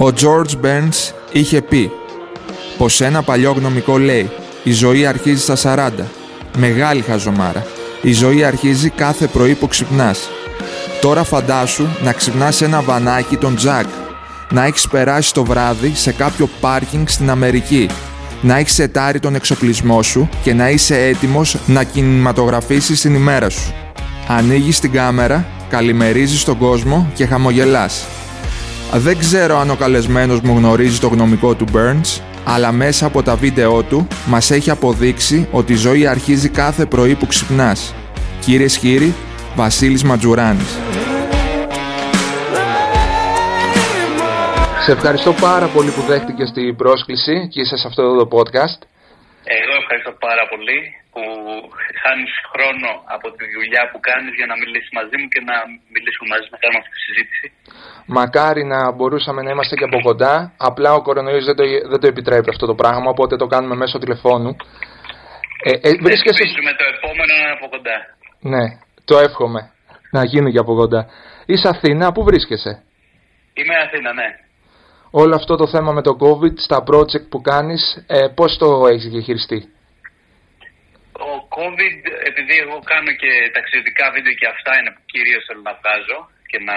Ο George Burns είχε πει πως ένα παλιό γνωμικό λέει «Η ζωή αρχίζει στα 40». Μεγάλη χαζομάρα. Η ζωή αρχίζει κάθε πρωί που ξυπνάς. Τώρα φαντάσου να ξυπνάς σε ένα βανάκι τον Τζακ. Να έχεις περάσει το βράδυ σε κάποιο πάρκινγκ στην Αμερική. Να έχεις σετάρει τον εξοπλισμό σου και να είσαι έτοιμος να κινηματογραφήσεις την ημέρα σου. Ανοίγεις την κάμερα, καλημερίζεις τον κόσμο και χαμογελάς. Δεν ξέρω αν ο καλεσμένος μου γνωρίζει το γνωμικό του Burns, αλλά μέσα από τα βίντεό του μας έχει αποδείξει ότι η ζωή αρχίζει κάθε πρωί που ξυπνάς. Κύριε Σχύρη, Βασίλης Ματζουράνης. Σε ευχαριστώ πάρα πολύ που δέχτηκες την πρόσκληση και είσαι σε αυτό το podcast. Εγώ ευχαριστώ πάρα πολύ που χάνεις χρόνο από τη δουλειά που κάνεις για να μιλήσεις μαζί μου και να μιλήσουμε μαζί να κάνουμε αυτή τη συζήτηση. Μακάρι να μπορούσαμε να είμαστε και από κοντά, απλά ο κορονοϊός δεν το, δεν το επιτρέπει αυτό το πράγμα, οπότε το κάνουμε μέσω τηλεφώνου. Ε, ε, βρίσκεσαι... με το επόμενο να από κοντά. Ναι, το εύχομαι να γίνει και από κοντά. Είσαι Αθήνα, πού βρίσκεσαι; Είμαι Αθήνα, ναι όλο αυτό το θέμα με το COVID στα project που κάνεις, ε, πώς το έχεις διαχειριστεί; Ο COVID, επειδή εγώ κάνω και ταξιδιωτικά βίντεο και αυτά είναι που κυρίως θέλω να βγάζω και να...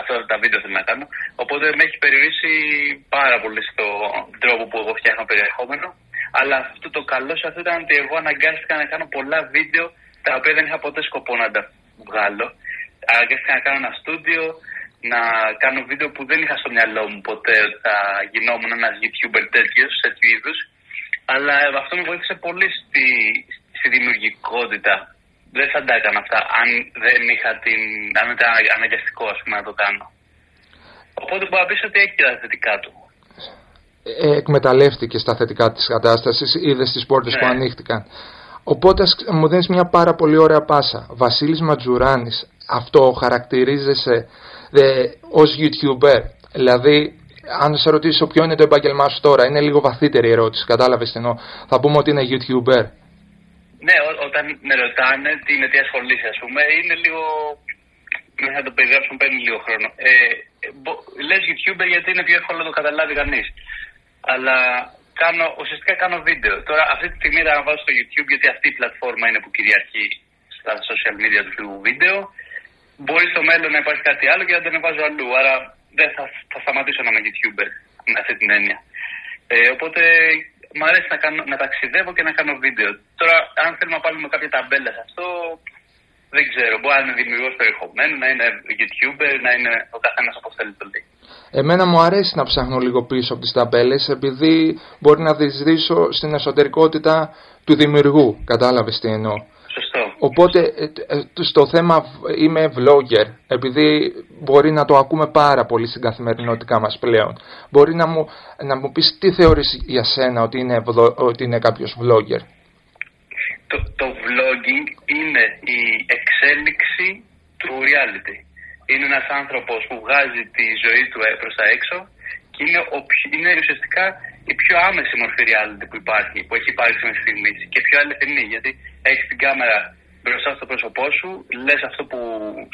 Αυτά τα βίντεο θέλω να κάνω. Οπότε με έχει περιορίσει πάρα πολύ στον τρόπο που εγώ φτιάχνω περιεχόμενο. Αλλά αυτό το καλό σε αυτό ήταν ότι εγώ αναγκάστηκα να κάνω πολλά βίντεο τα οποία δεν είχα ποτέ σκοπό να τα βγάλω. Αναγκάστηκα να κάνω ένα στούντιο, να κάνω βίντεο που δεν είχα στο μυαλό μου ποτέ ότι θα γινόμουν ένας YouTuber τέτοιος, τέτοιου είδους. Αλλά αυτό με βοήθησε πολύ στη, στη δημιουργικότητα. Δεν θα τα έκανα αυτά αν δεν είχα την. αν ήταν αναγκαστικό ας πούμε, να το κάνω. Οπότε μπορώ να πεις ότι έχει και τα θετικά του. Ε, εκμεταλλεύτηκε στα θετικά της κατάστασης, είδες τις πόρτες ναι. που ανοίχτηκαν. Οπότε μου δίνεις μια πάρα πολύ ωραία πάσα. Βασίλης Ματζουράνης, αυτό χαρακτηρίζεσαι ε, ως YouTuber. Δηλαδή, αν σε ρωτήσω ποιο είναι το επάγγελμά σου τώρα, είναι λίγο βαθύτερη ερώτηση, κατάλαβες τι εννοώ. Θα πούμε ότι είναι YouTuber. Ναι, ό, όταν με ρωτάνε τι είναι, τι ασχολείσαι, ας πούμε, είναι λίγο... Μέχρι να το περιγράψω παίρνει λίγο χρόνο. Ε, λες YouTuber γιατί είναι πιο εύκολο να το καταλάβει κανείς. Αλλά κάνω, ουσιαστικά κάνω βίντεο. Τώρα αυτή τη στιγμή θα βάζω στο YouTube γιατί αυτή η πλατφόρμα είναι που κυριαρχεί στα social media του βίντεο μπορεί στο μέλλον να υπάρχει κάτι άλλο και να το ανεβάζω αλλού. Άρα δεν θα, θα σταματήσω να είμαι YouTuber με αυτή την έννοια. Ε, οπότε μου αρέσει να, κάνω, να ταξιδεύω και να κάνω βίντεο. Τώρα, αν θέλουμε να πάρουμε κάποια ταμπέλα σε αυτό, δεν ξέρω. Μπορεί να είναι δημιουργός περιεχομένου, να είναι YouTuber, να είναι ο καθένας όπως θέλει το λέει. Εμένα μου αρέσει να ψάχνω λίγο πίσω από τις ταμπέλες επειδή μπορεί να διεισδύσω στην εσωτερικότητα του δημιουργού. Κατάλαβες τι εννοώ. Οπότε ε, ε, στο θέμα είμαι vlogger, επειδή μπορεί να το ακούμε πάρα πολύ στην καθημερινότητά μας πλέον. Μπορεί να μου, να μου πεις τι θεωρείς για σένα ότι είναι, ότι είναι κάποιος vlogger; Το, το vlogging είναι η εξέλιξη του reality. Είναι ένας άνθρωπος που βγάζει τη ζωή του ε, προς τα έξω και είναι, ο, είναι ουσιαστικά η πιο άμεση μορφή reality που υπάρχει, που έχει υπάρξει μέχρι στιγμής και πιο αληθινή γιατί έχει την κάμερα μπροστά στο πρόσωπό σου, λες αυτό που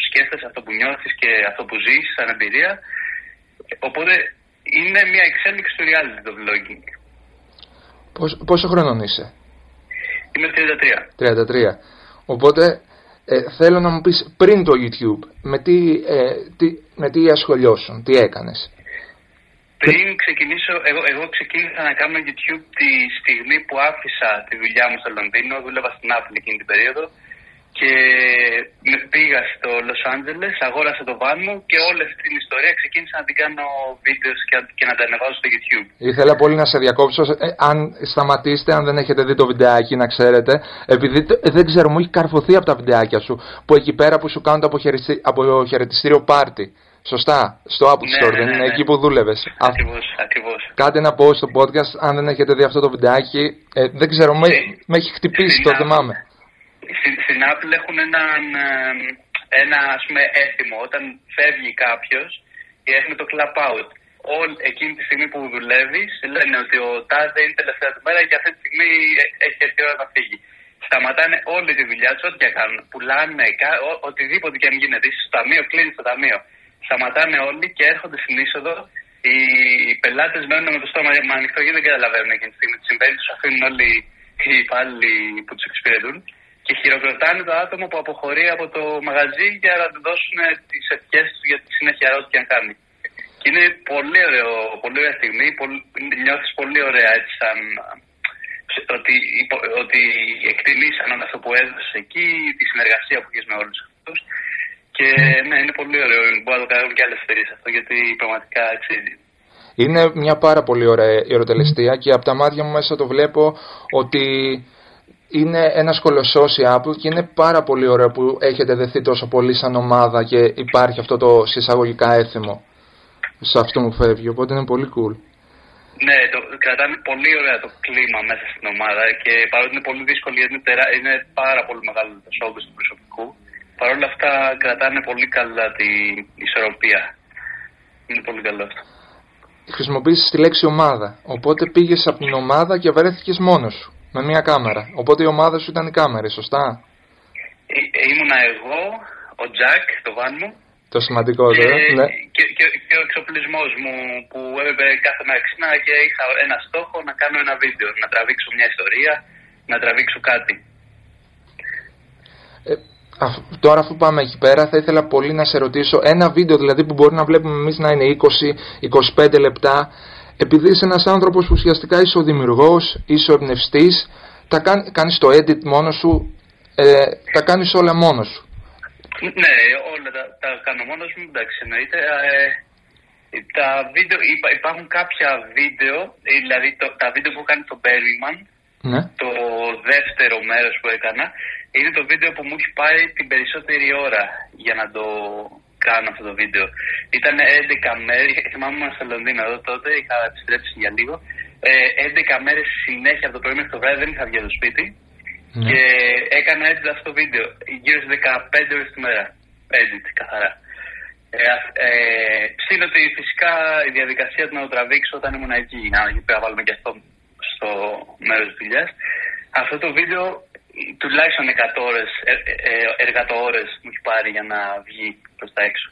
σκέφτεσαι, αυτό που νιώθεις και αυτό που ζεις σαν εμπειρία. Οπότε είναι μια εξέλιξη του reality το vlogging. πόσο χρόνο είσαι; Είμαι 33. 33. Οπότε ε, θέλω να μου πεις πριν το YouTube, με τι, ε, τι, με τι ασχολιώσουν, τι έκανες; Πριν ξεκινήσω, εγώ, εγώ ξεκίνησα να κάνω YouTube τη στιγμή που άφησα τη δουλειά μου στο Λονδίνο, δούλευα στην Apple εκείνη την περίοδο και πήγα στο Λος Άντζελες, αγόρασα το βάν μου και όλη αυτή την ιστορία ξεκίνησα να την κάνω βίντεος και, και να τα ανεβάζω στο YouTube. Ήθελα πολύ να σε διακόψω, ε, αν σταματήσετε, αν δεν έχετε δει το βιντεάκι να ξέρετε, επειδή ε, δεν ξέρω, μου έχει καρφωθεί από τα βιντεάκια σου, που εκεί πέρα που σου κάνουν το αποχαιρετιστήριο πάρτι. Σωστά, στο Apple ναι, Store, ναι, δεν είναι ναι. εκεί που δούλευες. Ακριβώς, ακριβώς. Κάτι να πω στο podcast, αν δεν έχετε δει αυτό το βιντεάκι, ε, δεν ξέρω, με, με έχει χτυπήσει, το θυμάμαι στην Apple έχουν έναν, ένα ας πούμε έθιμο. Όταν φεύγει κάποιος και έχουμε το clap out. All, εκείνη τη στιγμή που δουλεύεις, λένε ότι ο Τάδε είναι τελευταία του μέρα και αυτή τη στιγμή έχει έρθει η ώρα να φύγει. Σταματάνε όλη τη δουλειά τους, ό,τι και κάνουν. Πουλάνε, ο, οτιδήποτε και αν γίνεται. Είσαι στο ταμείο, κλείνεις το ταμείο. Σταματάνε όλοι και έρχονται στην είσοδο οι, οι πελάτες μένουν με το στόμα ανοιχτό και δεν καταλαβαίνουν εκείνη τη στιγμή τι συμβαίνει. Τους αφήνουν όλοι οι υπάλληλοι που τους εξυπηρετούν και χειροκροτάνε το άτομο που αποχωρεί από το μαγαζί για να του δώσουν τις ευχές του για τη συνέχεια ό,τι και αν κάνει. Και είναι πολύ, ωραίο, πολύ ωραία στιγμή. Νιώθεις πολύ ωραία έτσι σαν ότι, ότι εκτιμήσαν αυτό που έδωσε εκεί, τη συνεργασία που έχει με όλους αυτούς. Και ναι, είναι πολύ ωραίο. Μπορεί να το κάνουν και άλλες εταιρείες αυτό, γιατί πραγματικά αξίζει. Είναι μια πάρα πολύ ωραία ερωτελεστία και από τα μάτια μου μέσα το βλέπω ότι είναι ένας κολοσσός η Apple και είναι πάρα πολύ ωραίο που έχετε δεθεί τόσο πολύ σαν ομάδα και υπάρχει αυτό το συσσαγωγικά έθιμο σε αυτό μου φεύγει, οπότε είναι πολύ cool. Ναι, το, κρατάνε πολύ ωραία το κλίμα μέσα στην ομάδα και παρότι είναι πολύ δύσκολο γιατί είναι, τερά, είναι πάρα πολύ μεγάλο το σόγκο του προσωπικού, παρόλα αυτά κρατάνε πολύ καλά την ισορροπία. Είναι πολύ καλό αυτό. Χρησιμοποίησες τη λέξη ομάδα. Οπότε πήγες από την ομάδα και βρέθηκες μόνος σου. Με μια κάμερα. Οπότε η ομάδα σου ήταν η κάμερα, σωστά; Ε, ε, ήμουνα εγώ, ο Τζακ, το βάν μου. Το σημαντικότερο, και, ναι. Και, και, και ο εξοπλισμός μου που έπρεπε κάθε μέρα ξύπνα και είχα ένα στόχο να κάνω ένα βίντεο. Να τραβήξω μια ιστορία, να τραβήξω κάτι. Ε, τώρα αφού πάμε εκεί πέρα θα ήθελα πολύ να σε ρωτήσω ένα βίντεο δηλαδή που μπορεί να βλέπουμε εμείς να είναι 20-25 λεπτά επειδή είσαι ένας άνθρωπος που ουσιαστικά είσαι ο δημιουργός, είσαι ο εμπνευστής τα κάνεις το edit μόνος σου ε, τα κάνεις όλα μόνος σου ναι, όλα τα, τα κάνω μόνος μου, εντάξει εννοείται. Ε, τα βίντεο, υπάρχουν κάποια βίντεο, δηλαδή το, τα βίντεο που κάνει το Berryman, ναι. το δεύτερο μέρος που έκανα, είναι το βίντεο που μου έχει πάρει την περισσότερη ώρα για να το κάνω αυτό το βίντεο. Ήταν 11 μέρες, θυμάμαι ήμουν στο Λονδίνο εδώ τότε, είχα επιστρέψει για λίγο. Ε, 11 μέρες συνέχεια από το πρωί μέχρι το βράδυ δεν είχα βγει από το σπίτι. Ναι. Και έκανα edit αυτό το βίντεο γύρω στις 15 ώρες τη μέρα. Edit, καθαρά. Ε, ε, ότι φυσικά η διαδικασία του να το τραβήξω όταν ήμουν εκεί, να πρέπει να βάλουμε και αυτό στο μέρος της δουλειάς. Αυτό το βίντεο τουλάχιστον 100 ώρες, ε, ε, εργατοώρες μου έχει πάρει για να βγει προς τα έξω.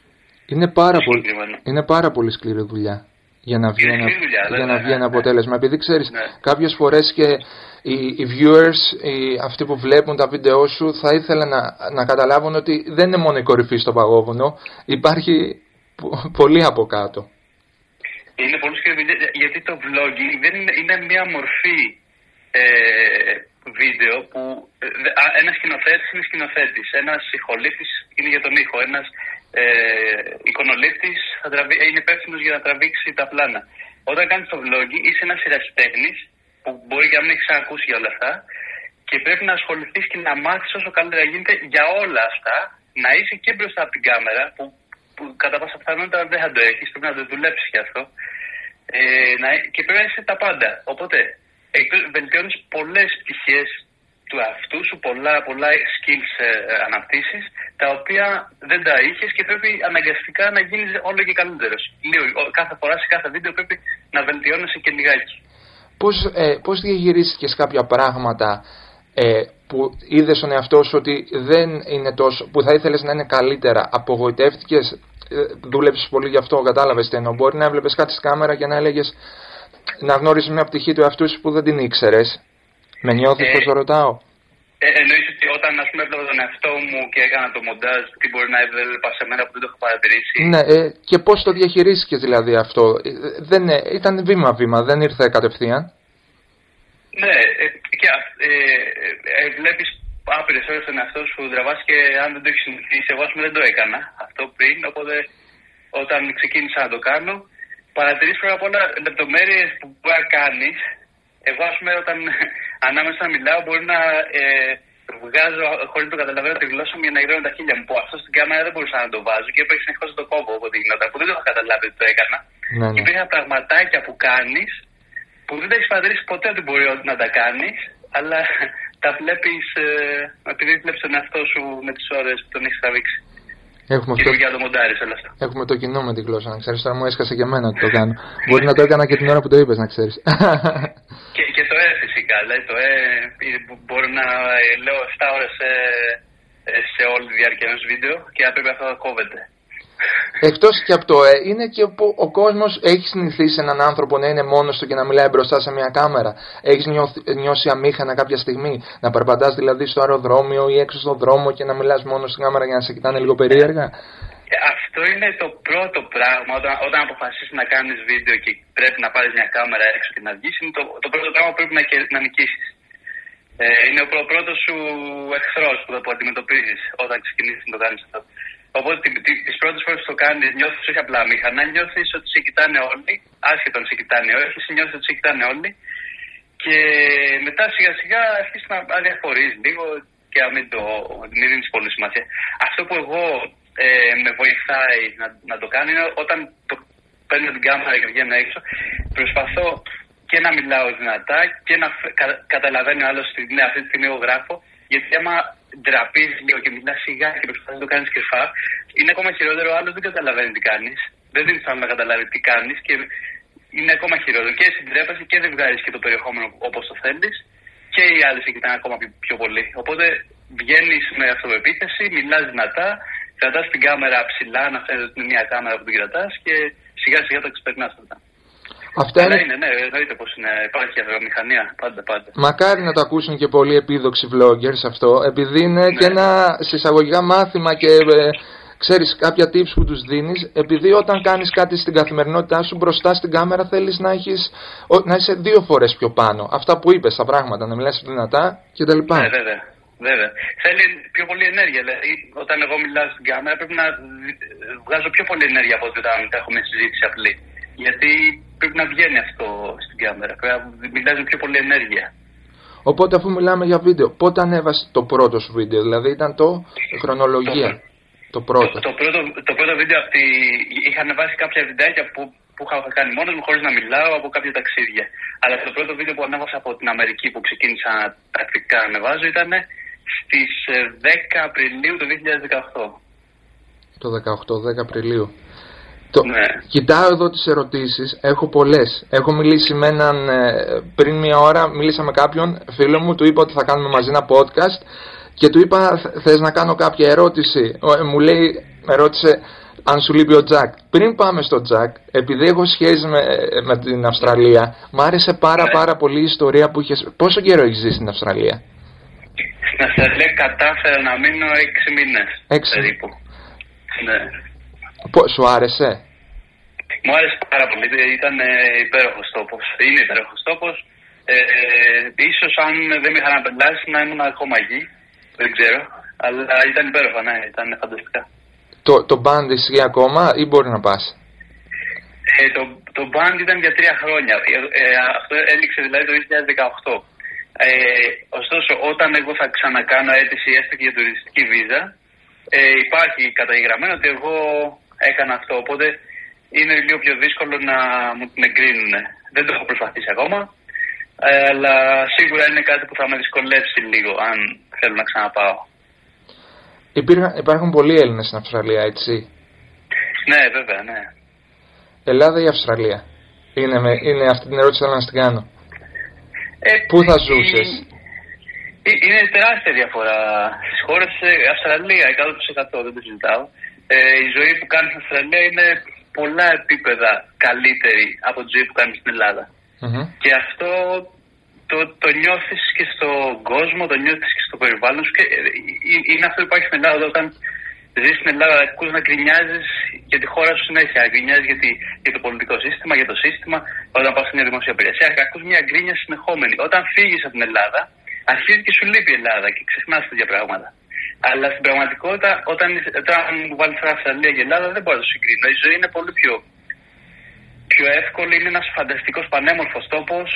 Είναι πάρα, πολύ, είναι πάρα πολύ σκληρή δουλειά για να βγει, ένα, δουλειά, για να βγει ένα αποτέλεσμα. Επειδή ξέρεις, ναι. κάποιες φορές και οι, οι viewers, οι, αυτοί που βλέπουν τα βίντεό σου, θα ήθελαν να, να καταλάβουν ότι δεν είναι μόνο η κορυφή στο παγόβουνο, υπάρχει πολύ από κάτω. Είναι πολύ σκληρή γιατί το vlogging δεν είναι, είναι μια μορφή ε, βίντεο που ε, ένας σκηνοθέτης είναι σκηνοθέτης, ένας ηχολήπτης είναι για τον ήχο, ένας ε, εικονολήπτης είναι υπεύθυνος για να τραβήξει τα πλάνα. Όταν κάνεις το vlogging είσαι ένας ερασιτέχνη που μπορεί και να μην έχει ακούσει για όλα αυτά και πρέπει να ασχοληθείς και να μάθεις όσο καλύτερα γίνεται για όλα αυτά, να είσαι και μπροστά από την κάμερα που, που κατά πάσα πιθανότητα δεν θα το έχεις, πρέπει να το δουλέψεις γι' αυτό. Ε, να, και πρέπει να είσαι τα πάντα. Οπότε βελτιώνεις πολλές πτυχές του αυτού σου, πολλά, πολλά skills ε, αναπτύσσεις, τα οποία δεν τα είχες και πρέπει αναγκαστικά να γίνεις όλο και καλύτερος. κάθε φορά σε κάθε βίντεο πρέπει να βελτιώνεσαι και λιγάκι. Πώς, ε, πώς διαχειρίστηκες κάποια πράγματα ε, που είδες στον εαυτό σου ότι δεν είναι τόσο, που θα ήθελες να είναι καλύτερα, απογοητεύτηκες, ε, δούλεψες πολύ γι' αυτό, κατάλαβες τι εννοώ; Μπορεί να έβλεπες κάτι στη κάμερα και να έλεγες να γνώριζε μια πτυχή του εαυτού σου που δεν την ήξερες. Με νιώθεις ε, το ρωτάω. Ε, εννοείς ότι όταν ας πούμε έβλεπα τον εαυτό μου και έκανα το μοντάζ, τι μπορεί να έβλεπα σε μένα που δεν το έχω παρατηρήσει; Ναι, ε, και πώς το διαχειρίστηκες δηλαδή αυτό; Ε, δεν, ε, ήταν βήμα-βήμα, δεν ήρθε κατευθείαν; Ναι, ε, και ε, ε, βλέπεις άπειρες ώρες τον εαυτό σου τραβάς και αν δεν το έχεις συνηθίσει, εγώ πούμε δεν το έκανα αυτό πριν. Οπότε όταν ξεκίνησα να το κάνω, παρατηρεί πρώτα απ' όλα λεπτομέρειες που μπορεί να κάνει. Εγώ, ας πούμε, όταν ανάμεσα μιλάω, μπορεί να ε, βγάζω χωρίς να το καταλαβαίνω τη γλώσσα μου για να γραίνω τα χίλια μου. Που αυτό στην κάμερα δεν μπορούσα να το βάζω και έπρεπε συνεχώς να το κόβω όποτε γινόταν. Που δεν το είχα καταλάβει ότι το έκανα. Ναι, ναι. Και υπήρχαν πραγματάκια που κάνεις που δεν τα έχεις παρατηρήσει ποτέ ότι μπορεί να τα κάνεις, αλλά τα βλέπεις ε, επειδή βλέπεις τον εαυτό σου με τις ώρες που τον έχεις τραβήξει. Έχουμε και αυτό... το μοντάρι, όλα αυτά. Έχουμε το κοινό με την γλώσσα, να ξέρεις. Τώρα μου έσκασε και εμένα ότι το κάνω. Μπορεί να το έκανα και την ώρα που το είπες, να ξέρεις. και, και το ε φυσικά. Δηλαδή το ε μπορεί να ε, λέω 7 ώρες σε, σε όλη τη διάρκεια ενός βίντεο και να πρέπει αυτό να κόβεται. Εκτός και από το ε, είναι και που ο κόσμος έχει συνηθίσει έναν άνθρωπο να είναι μόνος του και να μιλάει μπροστά σε μια κάμερα. Έχεις νιώσει αμήχανα κάποια στιγμή; Να περπατάς δηλαδή στο αεροδρόμιο ή έξω στον δρόμο και να μιλάς μόνος στην κάμερα για να σε κοιτάνε λίγο περίεργα; Ε, αυτό είναι το πρώτο πράγμα όταν, όταν αποφασίσεις να κάνεις βίντεο και πρέπει να πάρεις μια κάμερα έξω και να βγεις είναι το, το πρώτο πράγμα που πρέπει να, να νικήσεις. Ε, είναι ο πρώτος σου εχθρός που, που αντιμετωπίζεις όταν ξεκινήσεις να το κάνεις αυτό. Οπότε τις πρώτες φορές που το κάνεις, νιώθεις όχι απλά μήχανα, νιώθεις ότι σε κοιτάνε όλοι, άσχετα αν σε κοιτάνε όχι, νιώθεις ότι σε κοιτάνε όλοι. Και μετά σιγά σιγά αρχίσει να αδιαφορείς λίγο και να μην, το, μην δίνεις πολύ σημασία. Αυτό που εγώ ε, με βοηθάει να, να το κάνω είναι όταν το παίρνω την κάμερα και βγαίνω έξω, προσπαθώ και να μιλάω δυνατά και να κα, καταλαβαίνει ο άλλος ναι, αυτή τη στιγμή εγώ γράφω. Γιατί άμα ντραπεί λίγο και μιλά σιγά και προσπαθεί να το κάνεις κρυφά, είναι ακόμα χειρότερο. Ο άλλος δεν καταλαβαίνει τι κάνεις. Δεν δίνεις να καταλάβει τι κάνεις και είναι ακόμα χειρότερο. Και συντρέπεσαι και δεν βγάζεις και το περιεχόμενο όπως το θέλεις και οι άλλοι σε κοιτάνε ακόμα πιο πολύ. Οπότε βγαίνεις με αυτοπεποίθηση, μιλάς δυνατά, κρατάς την κάμερα ψηλά, να φαίνεται ότι είναι μια κάμερα που την κρατάς και σιγά σιγά το ξεπερνάς μετά. Αυτά είναι... είναι, ναι, εννοείται πως είναι, υπάρχει βιομηχανία, πάντα, πάντα. Μακάρι να το ακούσουν και πολλοί επίδοξοι vloggers αυτό, επειδή είναι ναι. και ένα συσσαγωγικά μάθημα και ε, ξέρεις κάποια tips που τους δίνεις, επειδή όταν κάνεις κάτι στην καθημερινότητά σου μπροστά στην κάμερα θέλεις να, έχεις, να είσαι δύο φορές πιο πάνω. Αυτά που είπες, τα πράγματα, να μιλάς δυνατά κτλ. Ναι, βέβαια. Βέβαια. Θέλει πιο πολύ ενέργεια. Δηλαδή, όταν εγώ μιλάω στην κάμερα, πρέπει να βγάζω πιο πολύ ενέργεια από ότι όταν έχουμε συζήτηση απλή. Γιατί πρέπει να βγαίνει αυτό στην κάμερα. Πρέπει να μιλάζει πιο πολύ ενέργεια. Οπότε αφού μιλάμε για βίντεο, πότε ανέβασε το πρώτο σου βίντεο, δηλαδή ήταν το χρονολογία. Το, πρώτο. Το, πρώτο, το πρώτο βίντεο αυτή, είχα ανεβάσει κάποια βιντεάκια που, που είχα κάνει μόνος μου χωρίς να μιλάω από κάποια ταξίδια. Αλλά το πρώτο βίντεο που ανέβασα από την Αμερική που ξεκίνησα τακτικά να ανεβάζω ήταν στις 10 ε, Απριλίου του 2018. Το 18, 10 Απριλίου. Το... Ναι. Κοιτάω εδώ τις ερωτήσεις, έχω πολλές. Έχω μιλήσει με έναν, ε, πριν μια ώρα μίλησα με κάποιον φίλο μου, του είπα ότι θα κάνουμε μαζί ένα podcast και του είπα θες να κάνω κάποια ερώτηση; Ε, μου λέει, με ρώτησε αν σου λείπει ο Τζακ; Πριν πάμε στο Τζακ, επειδή έχω σχέση με, με την Αυστραλία, μου άρεσε πάρα ναι. πάρα πολύ η ιστορία που είχες. Πόσο καιρό έχεις ζήσει στην Αυστραλία; Στην Αυστραλία κατάφερα να μείνω 6 μήνες. 6. Περίπου. Ναι. Σου άρεσε; Μου άρεσε πάρα πολύ. Ήταν ε, υπέροχος τόπος. Είναι υπέροχος τόπος. Ε, ίσως αν δεν με είχαν απελάσει να ήμουν ακόμα εκεί. Δεν ξέρω. Αλλά ήταν υπέροχο, ναι. Ήταν φανταστικά. Το, το band ισχύει ακόμα ή μπορεί να πας; Ε, το, το band ήταν για τρία χρόνια. Ε, ε αυτό έληξε δηλαδή το 2018. Ε, ωστόσο, όταν εγώ θα ξανακάνω αίτηση έστω και για τουριστική βίζα, ε, υπάρχει καταγεγραμμένο ότι εγώ έκανα αυτό. Οπότε είναι λίγο πιο δύσκολο να μου την εγκρίνουν. Δεν το έχω προσπαθήσει ακόμα. Ε, αλλά σίγουρα είναι κάτι που θα με δυσκολεύσει λίγο αν θέλω να ξαναπάω. υπάρχουν πολλοί Έλληνες στην Αυστραλία, έτσι. Ναι, βέβαια, ναι. Ελλάδα ή Αυστραλία. Είναι, με, είναι αυτή την ερώτηση θέλω να την κάνω. Ε, Πού θα ζούσες. Ε, είναι τεράστια διαφορά. Στι χώρε Αυστραλία 100% δεν το συζητάω. Ε, η ζωή που κάνεις στην Αυστραλία είναι πολλά επίπεδα καλύτερη από τη ζωή που κάνεις στην ελλαδα Και αυτό το, το νιώθεις και στον κόσμο, το νιώθεις και στο περιβάλλον σου. Και ε, είναι αυτό που υπάρχει στην Ελλάδα. Όταν ζεις στην Ελλάδα, ακούς να γκρινιάζεις για τη χώρα σου συνέχεια. Γκρινιάζει για, για το πολιτικό σύστημα, για το σύστημα. Όταν πας σε μια δημόσια υπηρεσία, ακούς μια γκρίνια συνεχόμενη. Όταν φύγεις από την Ελλάδα, αρχίζει και σου λείπει η Ελλάδα και ξεχνάς τέτοια πράγματα. Αλλά στην πραγματικότητα, όταν, όταν μου βάλεις φράση Αυστραλία και Ελλάδα, δεν μπορώ να το συγκρίνω. Η ζωή είναι πολύ πιο, πιο εύκολη. Είναι ένας φανταστικός πανέμορφος τόπος.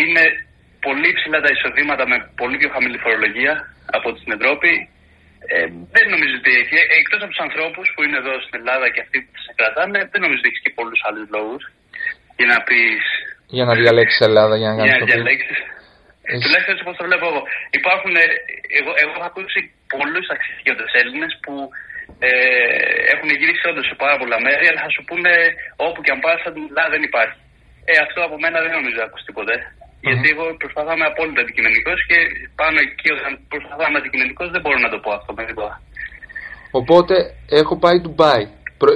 Είναι πολύ ψηλά τα εισοδήματα με πολύ πιο χαμηλή φορολογία από την Ευρώπη. Ε, δεν νομίζω ότι έχει. Εκτός από τους ανθρώπους που είναι εδώ στην Ελλάδα και αυτοί που σε κρατάνε, δεν νομίζω ότι έχεις και πολλούς άλλους λόγους για να πει. Για να διαλέξεις Ελλάδα, για να κάνεις το διαλέξεις. Τουλάχιστον έτσι όπως το βλέπω εγώ. Υπάρχουν, ε, εγώ, εγώ έχω ακούσει πολλούς αξιωματικού Έλληνες που ε, έχουν γυρίσει όντως σε πάρα πολλά μέρη, αλλά θα σου πούνε όπου και αν πας, δεν υπάρχει. Ε, αυτό από μένα δεν νομίζω να ακούσει ποτέ. Mm-hmm. Γιατί εγώ προσπαθώ να είμαι απόλυτα αντικειμενικός και πάνω εκεί όταν προσπαθώ να είμαι αντικειμενικός δεν μπορώ να το πω αυτό με τίποτα. Οπότε έχω πάει Ντουμπάι.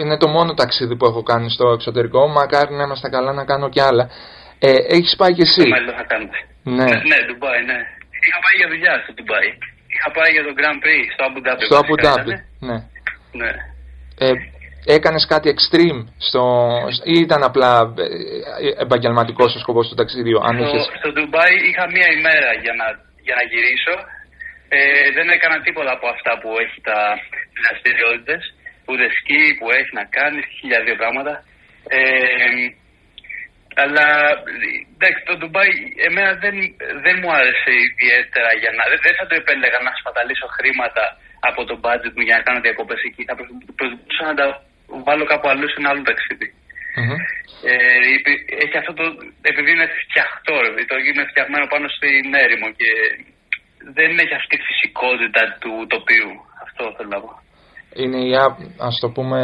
είναι το μόνο ταξίδι που έχω κάνει στο εξωτερικό. Μακάρι να είμαστε καλά να κάνω κι άλλα. Ε, Έχεις πάει κι εσύ; μέλλον θα κάνετε. Ναι. ναι, Ντουμπάι, ναι. Είχα πάει για δουλειά στο Ντουμπάι. Είχα πάει για το Grand Prix στο Abu Dhabi. Στο Abu Dhabi, ναι. ναι. Ε, έκανες κάτι extreme στο, ή ήταν απλά ε, επαγγελματικό ο σκοπός του ταξιδιού. Αν στο, είχες... στο Ντουμπάι είχα μία ημέρα για να, για να γυρίσω. Ε, δεν έκανα τίποτα από αυτά που έχει τα δραστηριότητες, ούτε σκι που έχει να κάνεις, χίλια δύο πράγματα. Ε, αλλά εντάξει, το Ντουμπάι εμένα δεν, δεν μου άρεσε ιδιαίτερα για να. Δεν θα το επέλεγα να σπαταλήσω χρήματα από το budget μου για να κάνω διακοπές εκεί. Θα προσπαθούσα να τα βάλω κάπου αλλού σε ένα άλλο Ε, έχει αυτό το. Επειδή είναι φτιαχτό, το είναι φτιαγμένο πάνω στην έρημο και δεν έχει αυτή τη φυσικότητα του τοπίου. Αυτό θέλω να πω. Είναι η, ας το πούμε,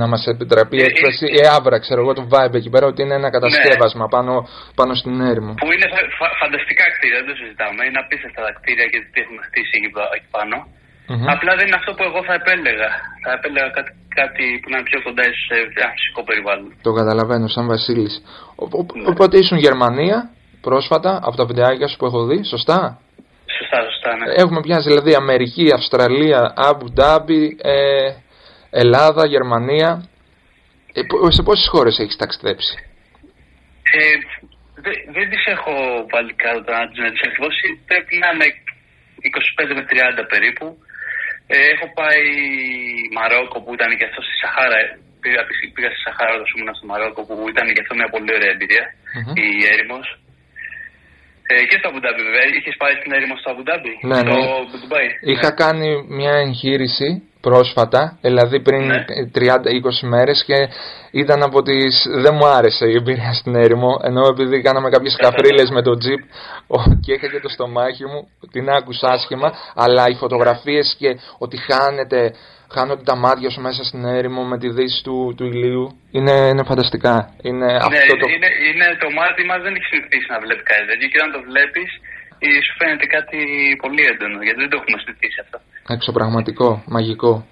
να μας επιτραπεί η ε, έκφραση, η άβρα, ξέρω εγώ, το vibe εκεί πέρα, ότι είναι ένα κατασκεύασμα ναι. πάνω, πάνω στην έρημο. Που είναι φα, φανταστικά κτίρια, δεν το συζητάμε. Είναι απίστευτα τα κτίρια και τι έχουμε χτίσει εκεί, εκεί πάνω. Mm-hmm. Απλά δεν είναι αυτό που εγώ θα επέλεγα. Θα επέλεγα κάτι, κάτι που να είναι πιο κοντά σε ένα φυσικό περιβάλλον. Το καταλαβαίνω, σαν Βασίλης. Ναι. Οπότε ήσουν Γερμανία πρόσφατα από τα βιντεάκια σου που έχω δει, σωστά; Σωστά, σωστά, ναι. Έχουμε πιάσει δηλαδή Αμερική, Αυστραλία, Αμπου Ντάμπι, ε, Ελλάδα, Γερμανία. Ε, σε πόσες χώρες έχεις ταξιδέψει; Ε, δεν, δεν τις έχω βάλει κάτω να τις ακριβώς. Πρέπει να είναι 25 με 30 περίπου. Ε, έχω πάει Μαρόκο που ήταν και αυτό στη Σαχάρα. Πήγα, πήγα στη Σαχάρα όταν ήμουν στο Μαρόκο που ήταν και αυτό μια πολύ ωραία εμπειρία, η έρημος. Ε, και στο Αμπουντάμπι βέβαια. Είχες πάει στην έρημο στο Αμπουντάμπι. Ναι, ναι. Είχα ναι. κάνει μια εγχείρηση πρόσφατα, δηλαδή πριν ναι. 30-20 μέρες και ήταν από τις... δεν μου άρεσε η εμπειρία στην έρημο, ενώ επειδή κάναμε κάποιες καφρίλες με το τζιπ και είχα και το στομάχι μου, την άκουσα άσχημα, αλλά οι φωτογραφίες και ότι χάνεται, χάνονται τα μάτια σου μέσα στην έρημο με τη δύση του, του ηλίου, είναι, είναι φανταστικά. Είναι, ναι, αυτό το... είναι, είναι το μάτι μας δεν έχει συνηθίσει να βλέπει κάτι τέτοιο και όταν το βλέπεις σου φαίνεται κάτι πολύ έντονο, γιατί δεν το έχουμε συνηθίσει αυτό. Εξωπραγματικό, μαγικό.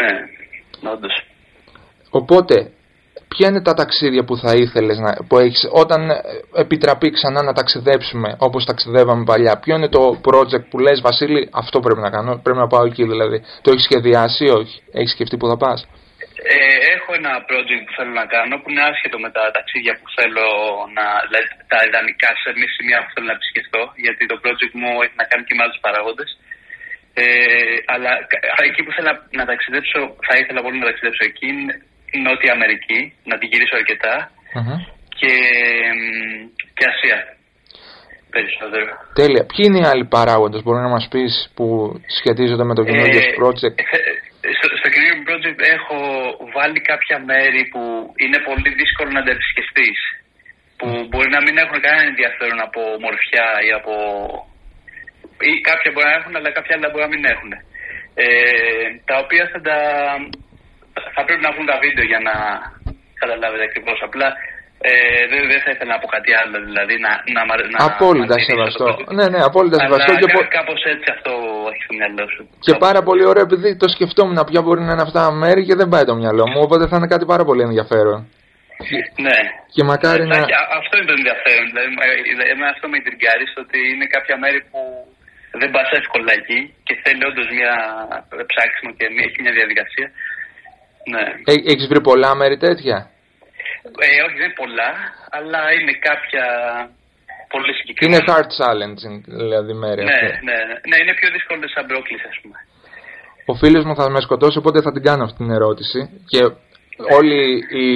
Ναι, όντως. Οπότε, ποια είναι τα ταξίδια που θα ήθελες να, που έχεις, όταν επιτραπεί ξανά να ταξιδέψουμε όπως ταξιδεύαμε παλιά, ποιο είναι το project που λες Βασίλη, αυτό πρέπει να κάνω, πρέπει να πάω εκεί δηλαδή. Το έχεις σχεδιάσει ή όχι, έχεις σκεφτεί που θα πας; Ε, έχω ένα project που θέλω να κάνω που είναι άσχετο με τα ταξίδια που θέλω να. Δηλαδή τα ιδανικά σε μια σημεία που θέλω να επισκεφτώ, γιατί το project μου έχει να κάνει και με άλλους παραγόντες. Ε, αλλά εκεί που θέλω να ταξιδέψω, θα ήθελα πολύ να ταξιδέψω εκεί, η Νότια Αμερική, να την γυρίσω και, και Ασία. Περισσότερο. Τέλεια. Ποιοι είναι οι άλλοι παράγοντες, μπορεί να μας πεις, που σχετίζονται με το καινούργιο ε, project. Ε, στο, στο καινούργιο project έχω βάλει κάποια μέρη που είναι πολύ δύσκολο να τα επισκεφτεί. Που μπορεί να μην έχουν κανένα ενδιαφέρον από μορφιά ή από ή κάποια μπορεί να έχουν, αλλά κάποια άλλα μπορεί να μην έχουν. Ε, τα οποία θα, τα, θα πρέπει να βγουν τα βίντεο για να καταλάβετε ακριβώς. Απλά ε, δεν, δεν θα ήθελα να πω κάτι άλλο, δηλαδή να. να, να απόλυτα σεβαστό. Ναι, ναι, απόλυτα σεβαστό. Και πο... κάπως έτσι αυτό έχει στο μυαλό σου. Και πάρα πολύ ωραίο, επειδή το σκεφτόμουν ποια μπορεί να είναι αυτά τα μέρη και δεν πάει το μυαλό μου. Οπότε θα είναι κάτι πάρα πολύ ενδιαφέρον. Ναι. Και μακάρι να. Αυτό είναι το ενδιαφέρον. Δηλαδή, εμένα αυτό με τριγκάρει ότι είναι κάποια μέρη που δεν πας εύκολα εκεί και θέλει όντως μια ψάξιμο και έχει μια διαδικασία. Ναι. Ε, Έχεις βρει πολλά μέρη τέτοια; Ε, όχι, δεν πολλά, αλλά είναι κάποια πολύ συγκεκριμένα. Είναι hard challenging, δηλαδή μέρη. Ναι, ναι, ναι, ναι, είναι πιο δύσκολο σαν πρόκληση, ας πούμε. Ο φίλος μου θα με σκοτώσει, οπότε θα την κάνω αυτή την ερώτηση. Και όλοι οι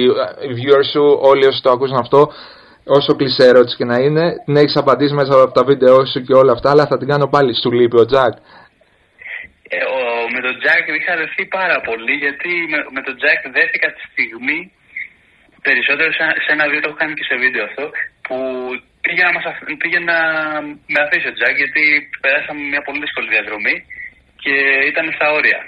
viewers σου, όλοι όσοι το ακούσαν αυτό, όσο κλεισέ ερώτηση και να είναι, την έχεις απαντήσει μέσα από τα βίντεο σου και όλα αυτά, αλλά θα την κάνω πάλι. Σου λείπει ο Τζακ. Ε, ο, με τον Τζακ είχα δεθεί πάρα πολύ, γιατί με, με τον Τζακ δέθηκα τη στιγμή περισσότερο σε, σε ένα βίντεο, το έχω κάνει και σε βίντεο αυτό, που πήγε να, μας, πήγε να με αφήσει ο Τζακ, γιατί περάσαμε μια πολύ δύσκολη διαδρομή και ήταν στα όρια.